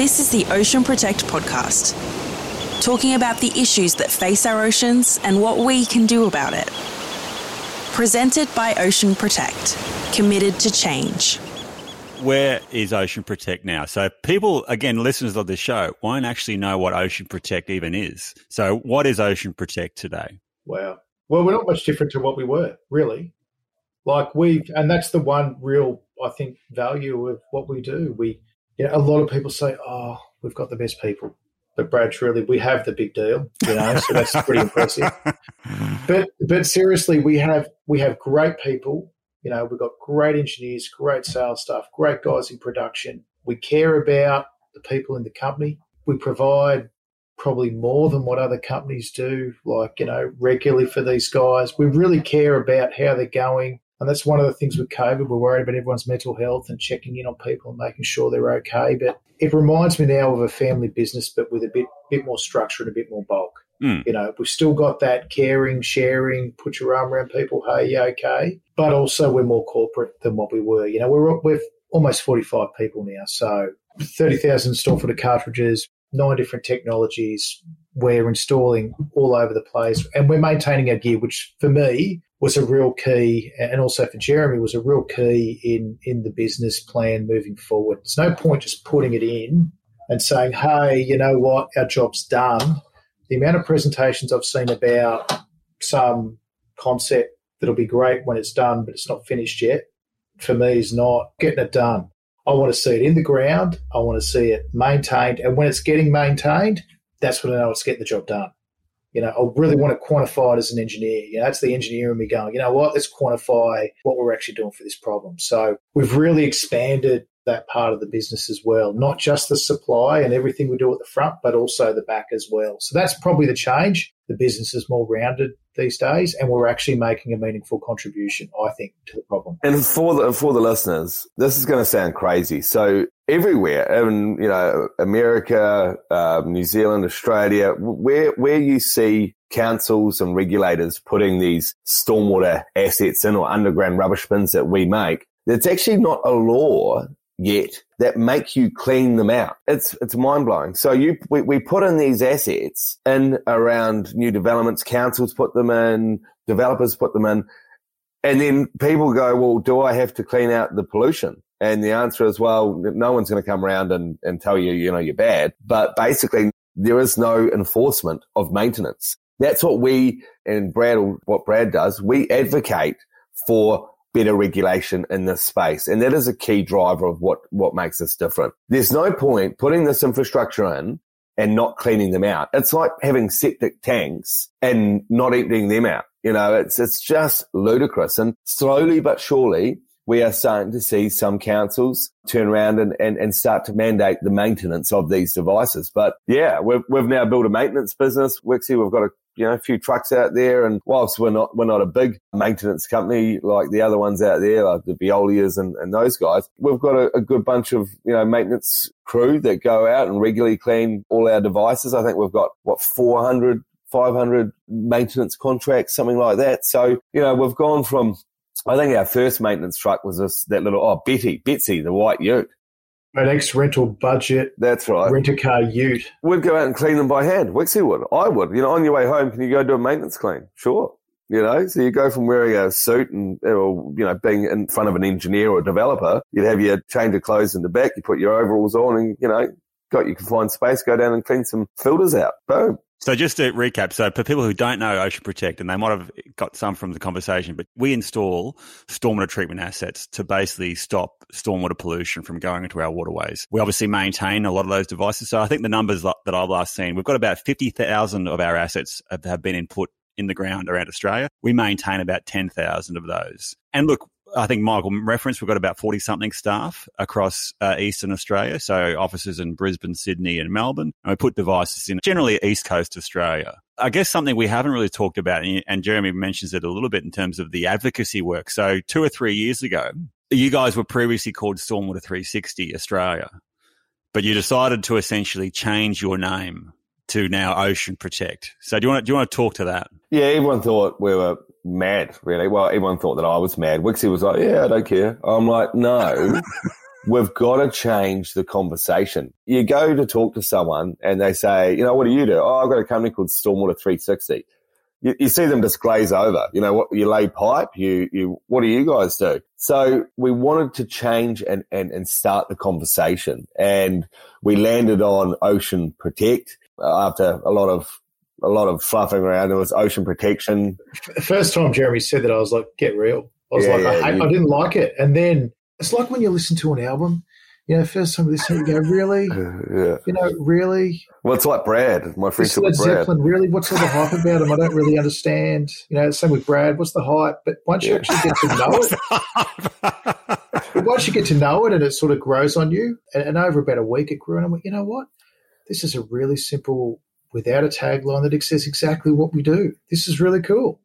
This is the Ocean Protect podcast, talking about the issues that face our oceans and what we can do about it. Presented by Ocean Protect, committed to change. Where is Ocean Protect now? So people, again, listeners of this show won't actually know what Ocean Protect even is. So what is Ocean Protect today? Wow. Well, we're not much different to what we were, really. Like we've, and that's the one real, I think, value of what we do. We, you know, a lot of people say, "Oh, we've got the best people," but Brad, truly, we have the big deal. You know, so that's pretty impressive. But, but seriously, we have we have great people. You know, we've got great engineers, great sales staff, great guys in production. We care about the people in the company. We provide probably more than what other companies do, like, you know, regularly for these guys. We really care about how they're going. And that's one of the things with COVID. We're worried about everyone's mental health and checking in on people and making sure they're okay. But it reminds me now of a family business, but with a bit bit more structure and a bit more bulk. Mm. You know, we've still got that caring, sharing, put your arm around people. Hey, you okay? But also, we're more corporate than what we were. You know, we're we're almost forty five people now, so thirty thousand StormFilter cartridges, nine different technologies. We're installing all over the place, and we're maintaining our gear, which for me was a real key, and also for Jeremy was a real key in in the business plan moving forward. There's no point just putting it in and saying, "Hey, you know what? Our job's done." The amount of presentations I've seen about some concept that'll be great when it's done, but it's not finished yet, for me is not getting it done. I want to see it in the ground. I want to see it maintained, and when it's getting maintained, that's when I know it's getting the job done. You know, I really want to quantify it as an engineer. You know, that's the engineer in me going, you know what, let's quantify what we're actually doing for this problem. So we've really expanded that part of the business as well, not just the supply and everything we do at the front, but also the back as well. So that's probably the change. The business is more rounded these days, and we're actually making a meaningful contribution, I think, to the problem. And for the for the listeners, this is going to sound crazy. So everywhere, even you know, America, uh, New Zealand, Australia, where where you see councils and regulators putting these stormwater assets in or underground rubbish bins that we make, it's actually not a law yet that make you clean them out. It's it's mind blowing. So you we, we put in these assets in around new developments, councils put them in, developers put them in, and then people go, well, do I have to clean out the pollution? And the answer is, well, no one's going to come around and, and tell you, you know, you're bad. But basically, there is no enforcement of maintenance. That's what we and Brad, what Brad does, we advocate for better regulation in this space. And that is a key driver of what, what makes us different. There's no point putting this infrastructure in and not cleaning them out. It's like having septic tanks and not emptying them out. You know, it's, it's just ludicrous. And slowly but surely, we are starting to see some councils turn around and, and, and start to mandate the maintenance of these devices. But yeah, we've, we've now built a maintenance business. Wixie, we've got a you know, a few trucks out there. And whilst we're not, we're not a big maintenance company like the other ones out there, like the Veolias and, and those guys, we've got a, a good bunch of, you know, maintenance crew that go out and regularly clean all our devices. I think we've got what 400 500 maintenance contracts, something like that. So, you know, we've gone from, I think our first maintenance truck was this, that little, oh, Betty, Betsy, the white ute. An ex rental budget. That's right. Rent a car ute. We'd go out and clean them by hand. Wixie would. I would. You know, on your way home, can you go do a maintenance clean? Sure. You know, so you go from wearing a suit and, or, you know, being in front of an engineer or a developer, you'd have your change of clothes in the back, you put your overalls on and, you know, got your confined space, go down and clean some filters out. Boom. So just to recap, so for people who don't know Ocean Protect, and they might have got some from the conversation, but we install stormwater treatment assets to basically stop stormwater pollution from going into our waterways. We obviously maintain a lot of those devices. So I think the numbers that I've last seen, we've got about 50,000 of our assets have been input in the ground around Australia. We maintain about 10,000 of those. And look, I think Michael referenced, we've got about 40 something staff across uh, Eastern Australia. So offices in Brisbane, Sydney, and Melbourne. And we put devices in generally East Coast Australia. I guess something we haven't really talked about, and Jeremy mentions it a little bit in terms of the advocacy work. So two or three years ago, you guys were previously called Stormwater 360 Australia, but you decided to essentially change your name to now Ocean Protect. So do you want to, do you want to talk to that? Yeah, everyone thought we were mad, really. Well, everyone thought that I was mad. Wixie was like, yeah, I don't care. I'm like, no, we've got to change the conversation. You go to talk to someone and they say, you know, what do you do? Oh, I've got a company called Stormwater 360. You, you see them just glaze over. You know what? You lay pipe. You, you, what do you guys do? So we wanted to change and, and, and start the conversation and we landed on Ocean Protect after a lot of a lot of fluffing around. There was ocean protection. First time Jeremy said that, I was like, "Get real." I was yeah, like, yeah, I, you, I, didn't like it." And then it's like when you listen to an album. You know, first time you listen, you go, "Really? yeah. You know, really?" Well, it's like Brad, my friend Led Zeppelin. Really, what's all the hype about him? I don't really understand. You know, same with Brad. What's the hype? But once you actually get to know it, once you get to know it, and it sort of grows on you, and, and over about a week, it grew, and I went, "You know what? This is a really simple without a tagline that says exactly what we do. This is really cool.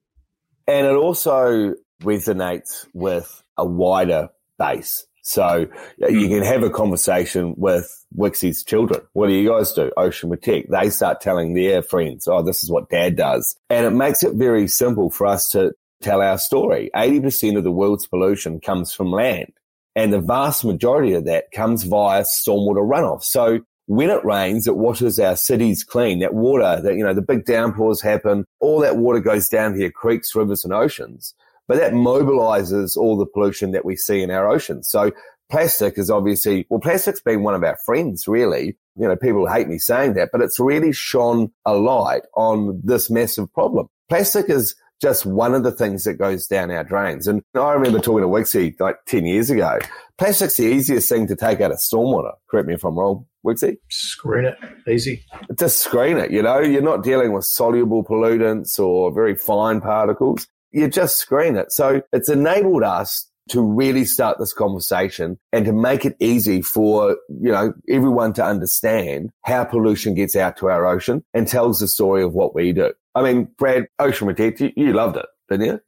And it also resonates with a wider base. So uh, you hmm. can have a conversation with Wixie's children. What do you guys do? Ocean Protect. They start telling their friends, oh, this is what dad does. And it makes it very simple for us to tell our story. 80% of the world's pollution comes from land. And the vast majority of that comes via stormwater runoff. So when it rains, it washes our cities clean. That water, that, you know, the big downpours happen, all that water goes down here, creeks, rivers and oceans. But that mobilizes all the pollution that we see in our oceans. So plastic is obviously, well, plastic's been one of our friends, really. You know, people hate me saying that, but it's really shone a light on this massive problem. Plastic is just one of the things that goes down our drains. And I remember talking to Wixie like 10 years ago. Plastic's the easiest thing to take out of stormwater. Correct me if I'm wrong, Wixie. Screen it. Easy. Just screen it, you know. You're not dealing with soluble pollutants or very fine particles. You just screen it. So it's enabled us to really start this conversation and to make it easy for, you know, everyone to understand how pollution gets out to our ocean and tells the story of what we do. I mean, Brad, Ocean Protect, you, you loved it, didn't you?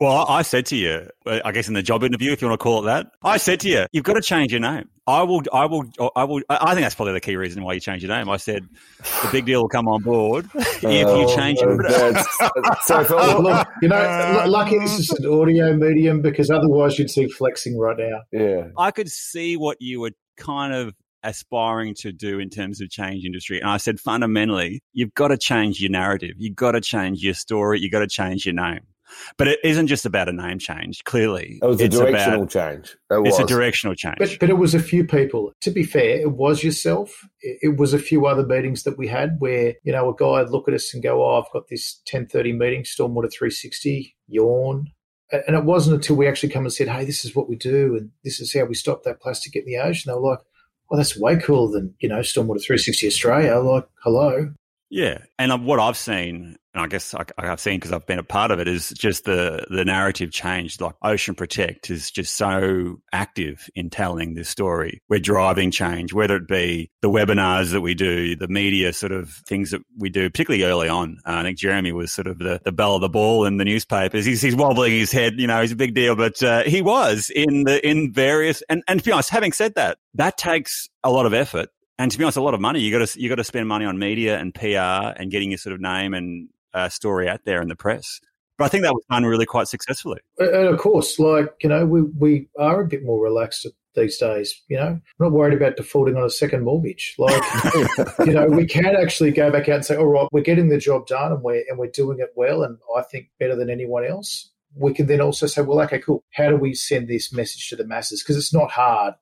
Well, I said to you, uh, I guess in the job interview, if you want to call it that, I said to you, you've got to change your name. I will, I will, I will. I think that's probably the key reason why you change your name. I said the big deal will come on board if you oh, change it. so, look, you know, lucky this is an audio medium because otherwise you'd see flexing right now. Yeah, I could see what you were kind of aspiring to do in terms of change industry. And I said, fundamentally, you've got to change your narrative. You've got to change your story. You've got to change your name. But it isn't just about a name change, clearly. It was a it's directional about, change. It it's a directional change. But, but, it was a few people. To be fair, it was yourself. It, it was a few other meetings that we had where, you know, a guy would look at us and go, oh, I've got this 1030 meeting, Stormwater 360, yawn. And it wasn't until we actually come and said, hey, this is what we do and this is how we stop that plastic in the ocean. They were like, well, that's way cooler than, you know, Stormwater 360 Australia. Like, hello. Yeah. And uh, what I've seen and I guess I, have seen because I've been a part of it, is just the the narrative changed. Like Ocean Protect is just so active in telling this story. We're driving change, whether it be the webinars that we do, the media sort of things that we do, particularly early on. Uh, I think Jeremy was sort of the, the belle of the ball in the newspapers. He's, he's wobbling his head, you know, he's a big deal, but uh, he was in the in various. And, and to be honest, having said that, that takes a lot of effort and to be honest, a lot of money. You got to you got to spend money on media and PR and getting your sort of name and uh, story out there in the press. But I think that was done really quite successfully. And of course, like, you know, we, we are a bit more relaxed these days. You know, we're not worried about defaulting on a second mortgage. Like, you know, we can actually go back out and say, all right, we're getting the job done and we're, and we're doing it well. And I think better than anyone else. We can then also say, well, okay, cool. How do we send this message to the masses? Because it's not hard.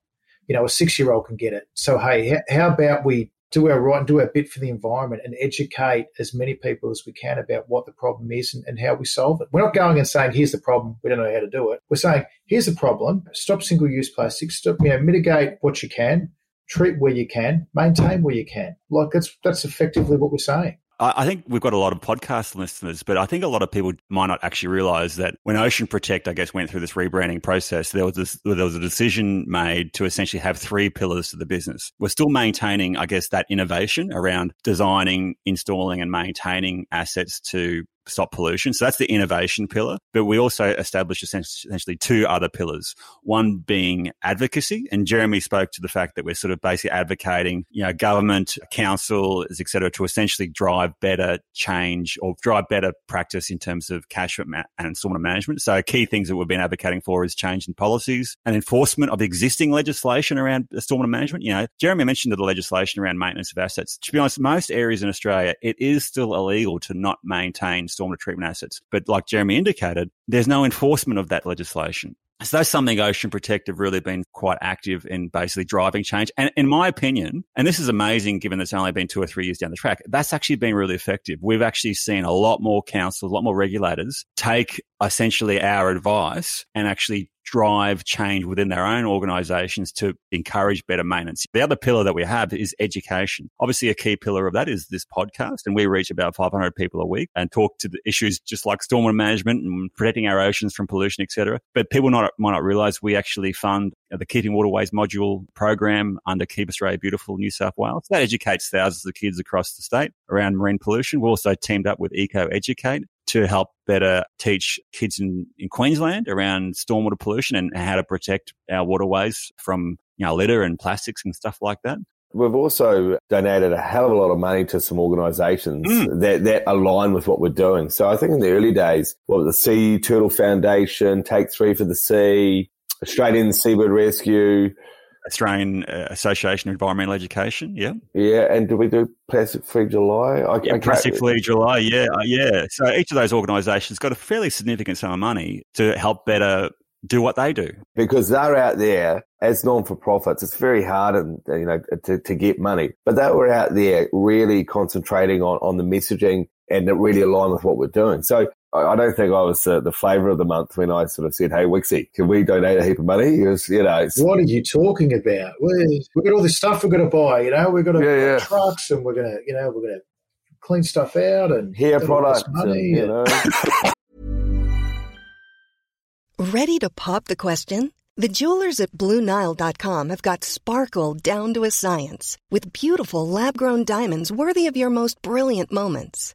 You know, a six year old can get it. So, hey, how about we do our right and do our bit for the environment and educate as many people as we can about what the problem is and, and, how we solve it. We're not going and saying, here's the problem, we don't know how to do it. We're saying, here's the problem, stop single use plastic, stop, you know, mitigate what you can, treat where you can, maintain where you can. Like that's that's effectively what we're saying. I think we've got a lot of podcast listeners, but I think a lot of people might not actually realize that when Ocean Protect, I guess, went through this rebranding process, there was this, there was a decision made to essentially have three pillars to the business. We're still maintaining, I guess, that innovation around designing, installing, and maintaining assets to stop pollution. So that's the innovation pillar. But we also established essentially two other pillars. One being advocacy. And Jeremy spoke to the fact that we're sort of basically advocating, you know, government, council, et cetera, to essentially drive better change or drive better practice in terms of catchment stormwater management. So key things that we've been advocating for is change in policies and enforcement of existing legislation around stormwater management. You know, Jeremy mentioned the legislation around maintenance of assets. To be honest, most areas in Australia, it is still illegal to not maintain stormwater treatment assets. But like Jeremy indicated, there's no enforcement of that legislation. So that's something Ocean Protect have really been quite active in basically driving change. And in my opinion, and this is amazing given it's only been two or three years down the track, that's actually been really effective. We've actually seen a lot more councils, a lot more regulators take essentially our advice and actually drive change within their own organizations to encourage better maintenance. The other pillar that we have is education. Obviously, a key pillar of that is this podcast, and we reach about 500 people a week and talk to the issues just like stormwater management and protecting our oceans from pollution, etc. But people not, might not realize we actually fund the Keeping Waterways module program under Keep Australia Beautiful New South Wales. That educates thousands of kids across the state around marine pollution. We also teamed up with Eco Educate to help better teach kids in, in Queensland around stormwater pollution and how to protect our waterways from you know, litter and plastics and stuff like that. We've also donated a hell of a lot of money to some organisations mm. that, that align with what we're doing. So I think in the early days, what the Sea Turtle Foundation, Take Three for the Sea, Australian Seabird Rescue, Australian uh, Association of Environmental Education. Yeah. Yeah. And do we do Plastic Free July? I, yeah, Plastic Free July. Yeah. Uh, yeah. So each of those organisations got a fairly significant sum of money to help better do what they do because they're out there as non for profits. It's very hard, and you know, to, to get money, but they were out there really concentrating on on the messaging and it really aligned with what we're doing. So I don't think I was uh, the flavour of the month when I sort of said, "Hey, Wixie, can we donate a heap of money?" He was, you know, what are you talking about? We've got all this stuff we're going to buy. You know, we've got yeah, yeah. trucks, and we're going to, you know, we're going to clean stuff out and hair products. Money and, you know. Ready to pop the question? The jewelers at BlueNile.com have got sparkle down to a science with beautiful lab-grown diamonds worthy of your most brilliant moments.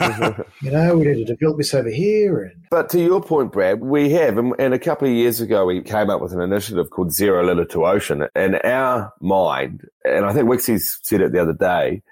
you know, we need to develop this over here. And... But to your point, Brad, we have, and, and, a couple of years ago, we came up with an initiative called Zero Litter to Ocean. And our mind, and I think Wixie's said it the other day,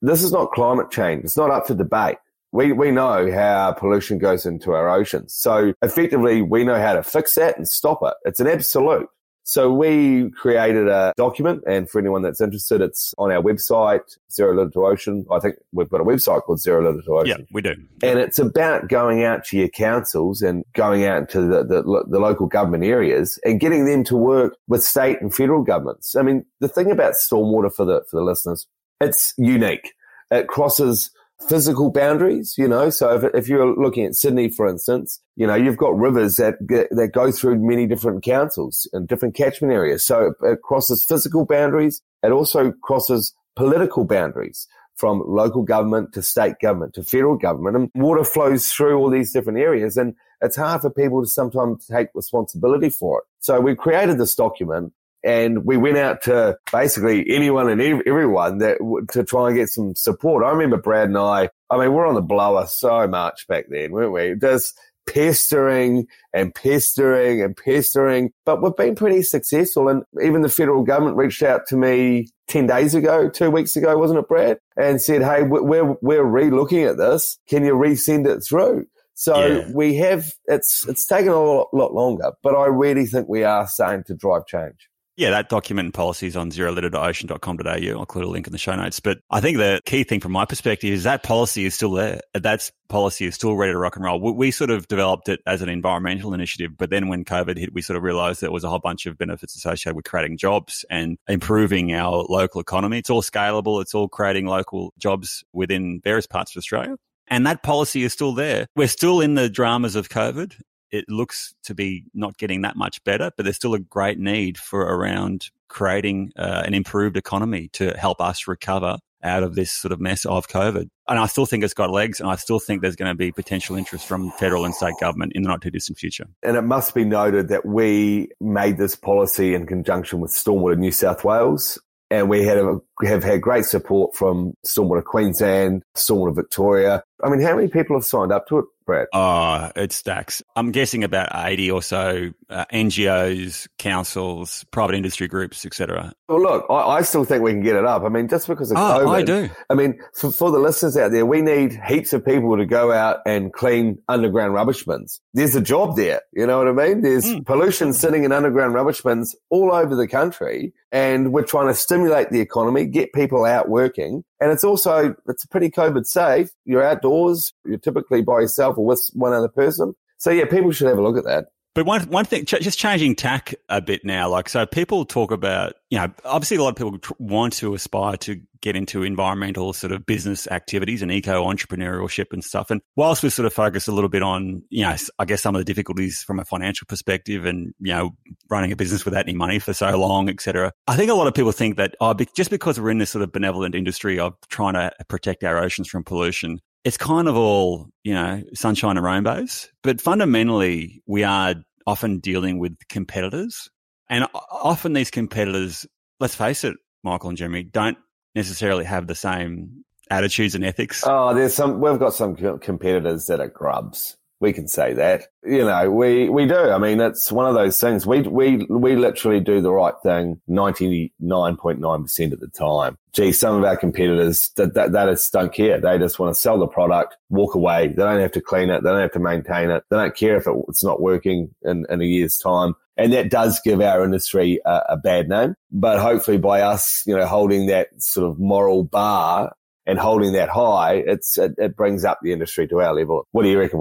this is not climate change. It's not up for debate. We, we know how pollution goes into our oceans. So effectively, we know how to fix that and stop it. It's an absolute. So we created a document and for anyone that's interested, it's on our website, Zero Litter to Ocean. I think we've got a website called Zero Litter to Ocean. Yeah, we do. And it's about going out to your councils and going out to the, the, the, local government areas and getting them to work with state and federal governments. I mean, the thing about stormwater for the, for the listeners, it's unique. It crosses physical boundaries, you know. So if, if you're looking at Sydney, for instance, you know, you've got rivers that that go through many different councils and different catchment areas. So it, it crosses physical boundaries. It also crosses political boundaries from local government to state government to federal government and water flows through all these different areas and it's hard for people to sometimes take responsibility for it. So we created this document and we went out to basically anyone and everyone that to try and get some support. I remember Brad and I. I mean, we're on the blower so much back then, weren't we? Just pestering and pestering and pestering, but we've been pretty successful. And even the federal government reached out to me 10 days ago, two weeks ago, wasn't it, Brad? And said, Hey, we're, we're re-looking at this. Can you resend it through? So yeah. we have, it's, it's taken a lot, lot longer, but I really think we are starting to drive change. Yeah, that document and policy is on zerolitter.ocean.com.au. I'll include a link in the show notes. But I think the key thing from my perspective is that policy is still there. That policy is still ready to rock and roll. We, we, sort of developed it as an environmental initiative, but then when COVID hit, we sort of realized there was a whole bunch of benefits associated with creating jobs and improving our local economy. It's all scalable. It's all creating local jobs within various parts of Australia. And that policy is still there. We're still in the dramas of COVID it looks to be not getting that much better, but there's still a great need for around creating uh, an improved economy to help us recover out of this sort of mess of COVID. And I still think it's got legs, and I still think there's going to be potential interest from federal and state government in the not too distant future. And it must be noted that we made this policy in conjunction with Stormwater New South Wales. And we had a, have had great support from Stormwater Queensland, Stormwater Victoria. I mean, how many people have signed up to it? Brett? Oh, it stacks. I'm guessing about 80 or so uh, NGOs, councils, private industry groups, etc. Well, look, I, I, still think we can get it up. I mean, just because of oh, COVID. I do. I mean, for, for, the listeners out there, we need heaps of people to go out and clean underground rubbish bins. There's a job there. You know what I mean? There's mm. pollution sitting in underground rubbish bins all over the country. And we're trying to stimulate the economy, get people out working. And it's also, it's pretty COVID safe. You're outdoors. You're typically by yourself or with one other person. So yeah, people should have a look at that. But one one thing, just changing tack a bit now. Like, so people talk about, you know, obviously a lot of people want to aspire to get into environmental sort of business activities and eco entrepreneurship and stuff. And whilst we sort of focus a little bit on, you know, I guess some of the difficulties from a financial perspective and, you know, running a business without any money for so long, etc. I think a lot of people think that oh, just because we're in this sort of benevolent industry of trying to protect our oceans from pollution, it's kind of all, you know, sunshine and rainbows. But fundamentally, we are often dealing with competitors. And often these competitors, let's face it, Michael and Jeremy, don't necessarily have the same attitudes and ethics. Oh, there's some, we've got some competitors that are grubs. We can say that. You know, we, we do. I mean, it's one of those things. We, we, we literally do the right thing 99.9% of the time. Gee, some of our competitors that, that, that just don't care. They just want to sell the product, walk away. They don't have to clean it. They don't have to maintain it. They don't care if it, it's not working in, in a year's time. And that does give our industry a, a bad name. But hopefully by us, you know, holding that sort of moral bar and holding that high, it's it, it, brings up the industry to our level. What do you reckon,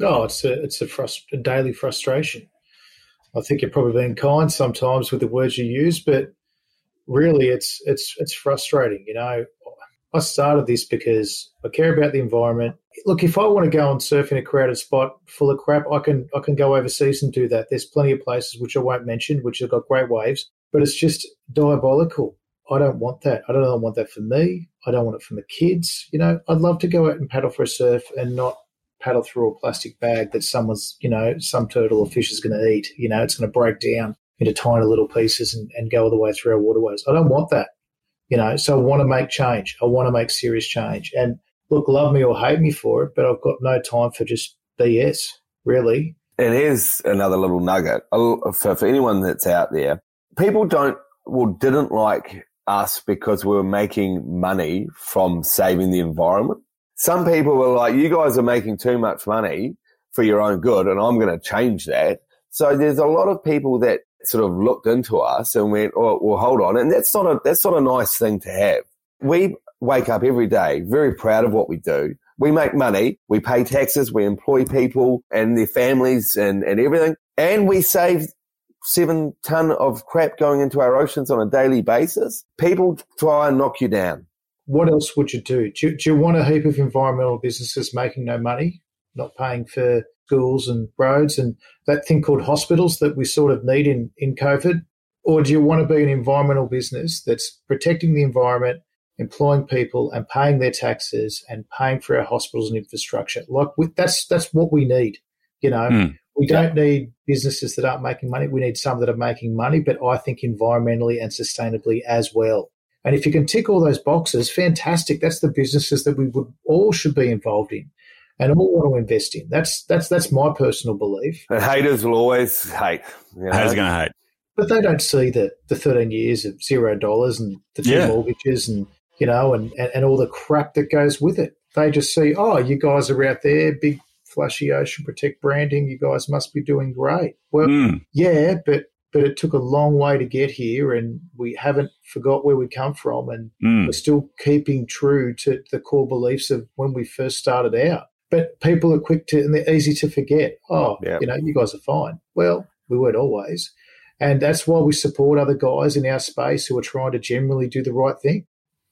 Wixie? Oh, it's a it's a, frust- a daily frustration. I think you're probably being kind sometimes with the words you use, but really, it's it's it's frustrating. You know, I started this because I care about the environment. Look, if I want to go and surf in a crowded spot full of crap, I can I can go overseas and do that. There's plenty of places which I won't mention which have got great waves, but it's just diabolical. I don't want that. I don't want that for me. I don't want it for my kids. You know, I'd love to go out and paddle for a surf and not paddle through a plastic bag that someone's, you know, some turtle or fish is going to eat. You know, it's going to break down into tiny little pieces and, and go all the way through our waterways. I don't want that. You know, so I want to make change. I want to make serious change. And look, love me or hate me for it, but I've got no time for just BS, really. And here's another little nugget for, for anyone that's out there. People don't, well, didn't like us because we were making money from saving the environment some people were like, you guys are making too much money for your own good and I'm going to change that. So there's a lot of people that sort of looked into us and went, oh, well, hold on. And that's not a, that's not a nice thing to have. We wake up every day very proud of what we do. We make money, we pay taxes, we employ people and their families and, and everything. And we save seven ton of crap going into our oceans on a daily basis. People try and knock you down. What else would you do? Do you, do you want a heap of environmental businesses making no money, not paying for schools and roads and that thing called hospitals that we sort of need in, in COVID? Or do you want to be an environmental business that's protecting the environment, employing people and paying their taxes and paying for our hospitals and infrastructure? Like we, that's that's what we need. You know, mm. we don't need businesses that aren't making money. We need some that are making money, but I think environmentally and sustainably as well. And if you can tick all those boxes, fantastic. That's the businesses that we would all should be involved in and all want to invest in. That's that's that's my personal belief. And haters will always hate. You know? Haters going to hate. But they don't see the, the 13 years of zero dollars and the two yeah. mortgages and, you know, and, and, and all the crap that goes with it. They just see, oh, you guys are out there, big flashy Ocean Protect branding. You guys must be doing great. Well, mm. yeah, but but it took a long way to get here, and we haven't forgot where we come from, and mm. we're still keeping true to the core beliefs of when we first started out. But people are quick to and they're easy to forget. Oh, yeah. you know, you guys are fine. Well, we weren't always. And that's why we support other guys in our space who are trying to generally do the right thing.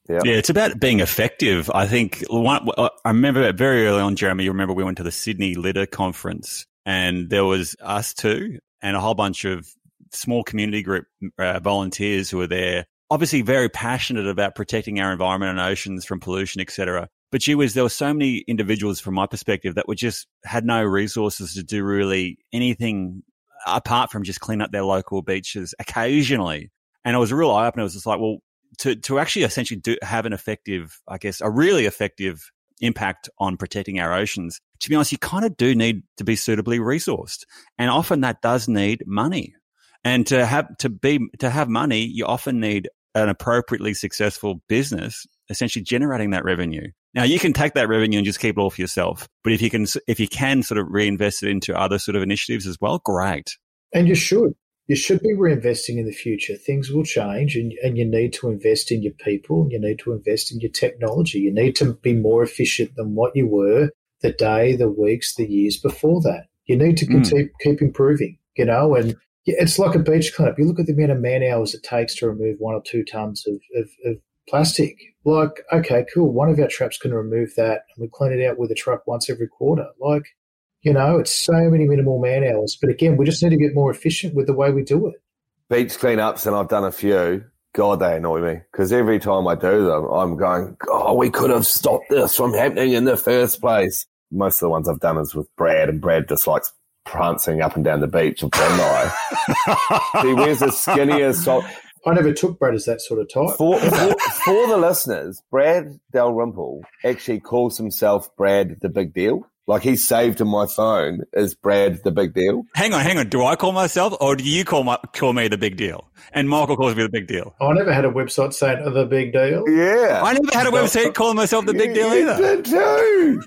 Yeah. yeah, it's about being effective. I think one, I remember very early on, Jeremy, you remember we went to the Sydney Litter Conference and there was us two and a whole bunch of small community group uh, volunteers who were there, obviously very passionate about protecting our environment and oceans from pollution, etc. But she was there were so many individuals from my perspective that were just had no resources to do really anything apart from just clean up their local beaches occasionally. And it was a real eye opener. It was just like, well, to, to actually essentially do, have an effective, I guess, a really effective impact on protecting our oceans, to be honest, you kind of do need to be suitably resourced. And often that does need money. And to have, to be, to have money, you often need an appropriately successful business essentially generating that revenue. Now you can take that revenue and just keep it all for yourself. But if you can, if you can sort of reinvest it into other sort of initiatives as well, great. And you should. You should be reinvesting in the future. Things will change and, and you need to invest in your people and you need to invest in your technology. You need to be more efficient than what you were the day, the weeks, the years before that. You need to mm. keep, keep improving, you know, and it's like a beach cleanup. You look at the amount of man hours it takes to remove one or two tons of, of, of plastic. Like, okay, cool. One of our traps can remove that and we clean it out with a truck once every quarter. Like, you know, it's so many minimal man hours. But again, we just need to get more efficient with the way we do it. Beach cleanups, and I've done a few. God, they annoy me because every time I do them, I'm going, oh, we could have stopped this from happening in the first place. Most of the ones I've done is with Brad, and Brad just likes prancing up and down the beach of Bondi. he wears the skinniest sock. I never took Brad as that sort of type. For, for, for the listeners, Brad Dalrymple actually calls himself Brad the Big Deal. Like he saved in my phone is Brad the big deal. Hang on, hang on. Do I call myself or do you call my, call me the big deal? And Michael calls me the big deal. I never had a website saying the big deal. Yeah. I never had a website calling myself the big deal you either. Did too.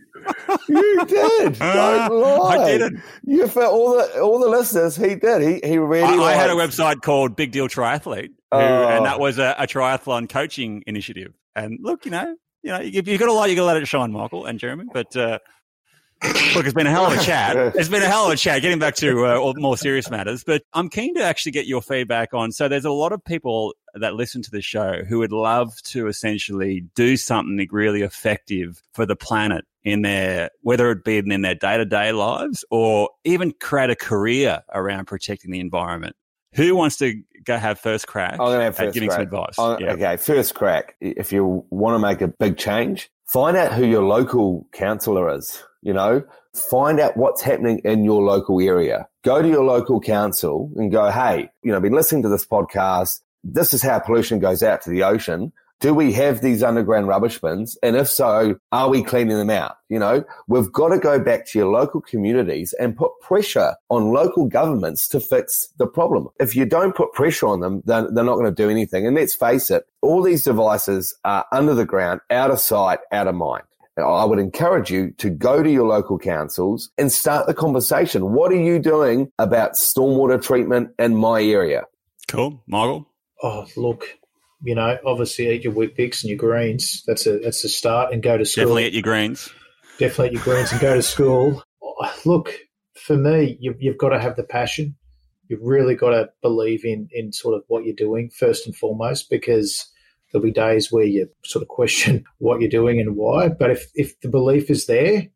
You did. Lie. I didn't. You for all the all the listeners, he did. He he really. I, I had a website called Big Deal Triathlete, who, oh. and that was a, a triathlon coaching initiative. And look, you know, you know, if you've got a lie, you got to let it shine, Michael and Jeremy. But uh, Look, it's been a hell of a chat. It's been a hell of a chat. Getting back to uh, more serious matters, but I'm keen to actually get your feedback on. So there's a lot of people that listen to the show who would love to essentially do something really effective for the planet in their, whether it be in their day to day lives or even create a career around protecting the environment. Who wants to go have first crack I'm gonna have first at giving crack. some advice? Yeah. Okay, first crack. If you want to make a big change, find out who your local councillor is. You know, find out what's happening in your local area. Go to your local council and go, hey, you know, I've been listening to this podcast. This is how pollution goes out to the ocean do we have these underground rubbish bins? And if so, are we cleaning them out? You know, we've got to go back to your local communities and put pressure on local governments to fix the problem. If you don't put pressure on them, then they're not going to do anything. And let's face it, all these devices are under the ground, out of sight, out of mind. I would encourage you to go to your local councils and start the conversation. What are you doing about stormwater treatment in my area? Cool. Michael? Oh, look, you know, obviously eat your Weet-Bix and your greens. That's a that's a start, and go to school. Definitely eat your greens. Definitely eat your greens and go to school. Look, for me, you've, you've got to have the passion. You've really got to believe in in sort of what you're doing first and foremost, because there'll be days where you sort of question what you're doing and why. But if if the belief is there,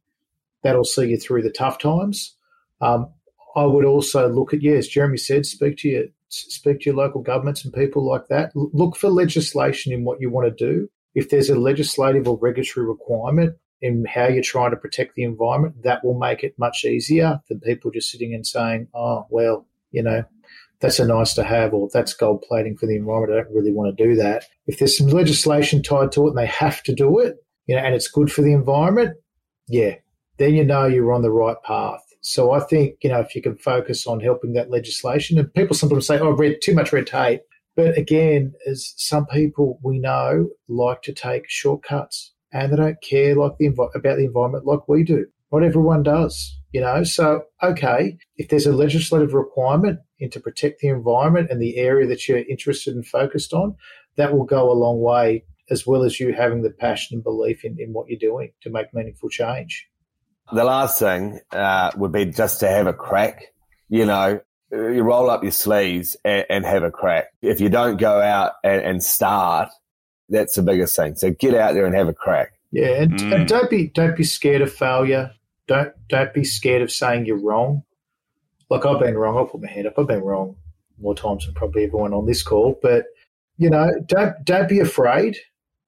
that'll see you through the tough times. Um, I would also look at, yeah, as Jeremy said, speak to your speak to your local governments and people like that. Look for legislation in what you want to do. If there's a legislative or regulatory requirement in how you're trying to protect the environment, that will make it much easier than people just sitting and saying, oh, well, you know, that's a nice to have or that's gold plating for the environment. I don't really want to do that. If there's some legislation tied to it and they have to do it, you know, and it's good for the environment, yeah, then you know you're on the right path. So I think, you know, if you can focus on helping that legislation, and people sometimes say, oh, red, too much red tape. But again, as some people we know like to take shortcuts and they don't care like the about the environment like we do. Not everyone does, you know. So okay, if there's a legislative requirement into protect the environment and the area that you're interested and focused on, that will go a long way, as well as you having the passion and belief in, in what you're doing to make meaningful change. The last thing uh, would be just to have a crack. You know, you roll up your sleeves and, and have a crack. If you don't go out and, and, start, that's the biggest thing. So get out there and have a crack. Yeah, and, mm. and don't be don't be scared of failure. Don't don't be scared of saying you're wrong. Like I've been wrong. I'll put my hand up. I've been wrong more times than probably everyone on this call. But you know, don't don't be afraid.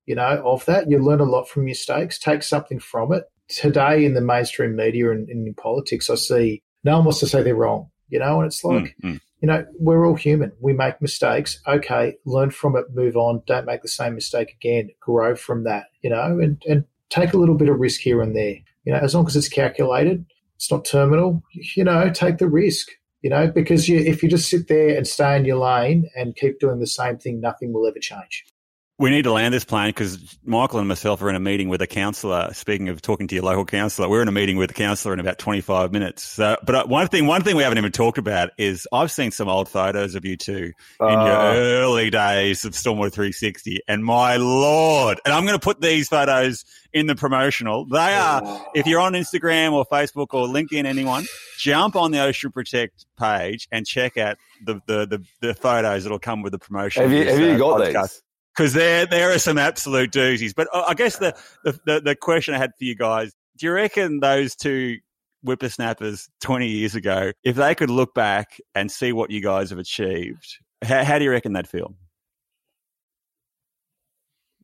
You know of that. You learn a lot from mistakes. Take something from it today in the mainstream media and, in politics, I see no one wants to say they're wrong, you know, and it's like, mm-hmm. you know, we're all human. We make mistakes. Okay, learn from it, move on. Don't make the same mistake again. Grow from that, you know, and, and take a little bit of risk here and there. You know, as long as it's calculated, it's not terminal, you know, take the risk, you know, because you, if you just sit there and stay in your lane and keep doing the same thing, nothing will ever change. We need to land this plane because Michael and myself are in a meeting with a councillor. Speaking of talking to your local councillor, we're in a meeting with a councillor in about 25 minutes. So, but uh, one thing, one thing we haven't even talked about is I've seen some old photos of you two in uh, your early days of Stormwater 360 and my Lord, and I'm going to put these photos in the promotional. They are, if you're on Instagram or Facebook or LinkedIn, anyone, jump on the Ocean Protect page and check out the, the, the, the photos that'll come with the promotion. Have you, have you uh, got podcast. these? Because there there are some absolute doozies. But uh, I guess the, the, the question I had for you guys: Do you reckon those two whippersnappers twenty years ago, if they could look back and see what you guys have achieved, how, how do you reckon they'd feel?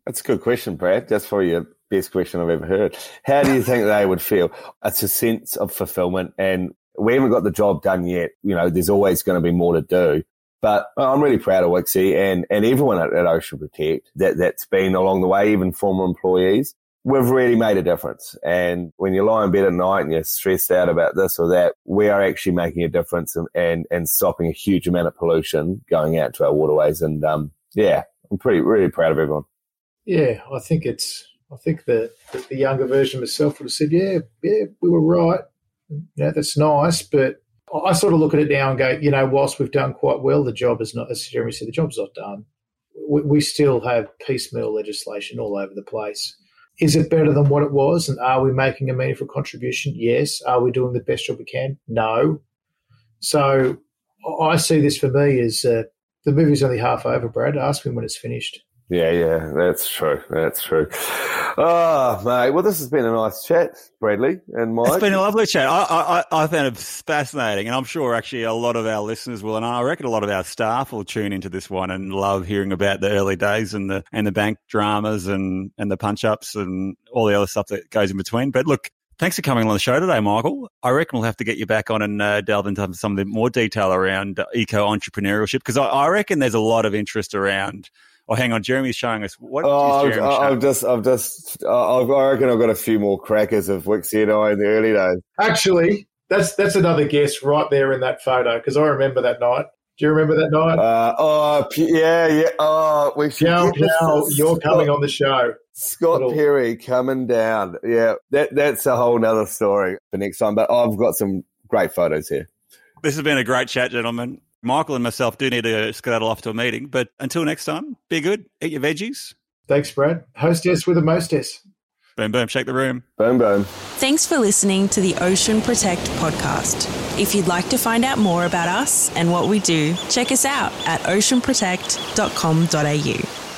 That's a good question, Brad. That's probably the best question I've ever heard. How do you think they would feel? It's a sense of fulfillment, and we haven't got the job done yet. You know, there's always going to be more to do. But I'm really proud of Wixie and, and everyone at, at Ocean Protect that, that's been along the way, even former employees. We've really made a difference. And when you lie in bed at night and you're stressed out about this or that, we are actually making a difference and, and, and stopping a huge amount of pollution going out to our waterways. And, um, yeah, I'm pretty, really proud of everyone. Yeah, I think it's, I think that the, the younger version of myself would have said, yeah, yeah, we were right. Yeah, that's nice, but I sort of look at it now and go, you know, whilst we've done quite well, the job is not, as Jeremy said, the job's not done. We, we still have piecemeal legislation all over the place. Is it better than what it was? And are we making a meaningful contribution? Yes. Are we doing the best job we can? No. So I see this for me as uh, the movie's only half over, Brad. Ask me when it's finished. Yeah, yeah, that's true. That's true. Oh, mate. Well, this has been a nice chat, Bradley and Mike. It's been a lovely chat. I, I, I found it fascinating, and I'm sure actually a lot of our listeners will, and I reckon a lot of our staff will tune into this one and love hearing about the early days and the and the bank dramas and and the punch ups and all the other stuff that goes in between. But look, Thanks for coming on the show today, Michael. I reckon we'll have to get you back on and uh, delve into some of the more detail around eco entrepreneurship because I, I, reckon there's a lot of interest around Oh, hang on. Jeremy's showing us. What oh, I've, I've, just, I've just, I reckon I've got a few more crackers of Wixie and I in the early days. Actually, that's that's another guess right there in that photo because I remember that night. Do you remember that night? Uh, oh, P- yeah, yeah. Oh, we should Piao, get this- Piao, you're Scott- coming on the show. Scott Little- Perry coming down. Yeah, that that's a whole nother story for next time. But I've got some great photos here. This has been a great chat, gentlemen. Michael and myself do need to skedaddle off to a meeting, but until next time, be good, eat your veggies, Thanks, Brad. Hostess with a mostess. boom, boom, shake the room. Boom, boom. Thanks for listening to the Ocean Protect podcast. If you'd like to find out more about us and what we do, check us out at oceanprotect.com.au.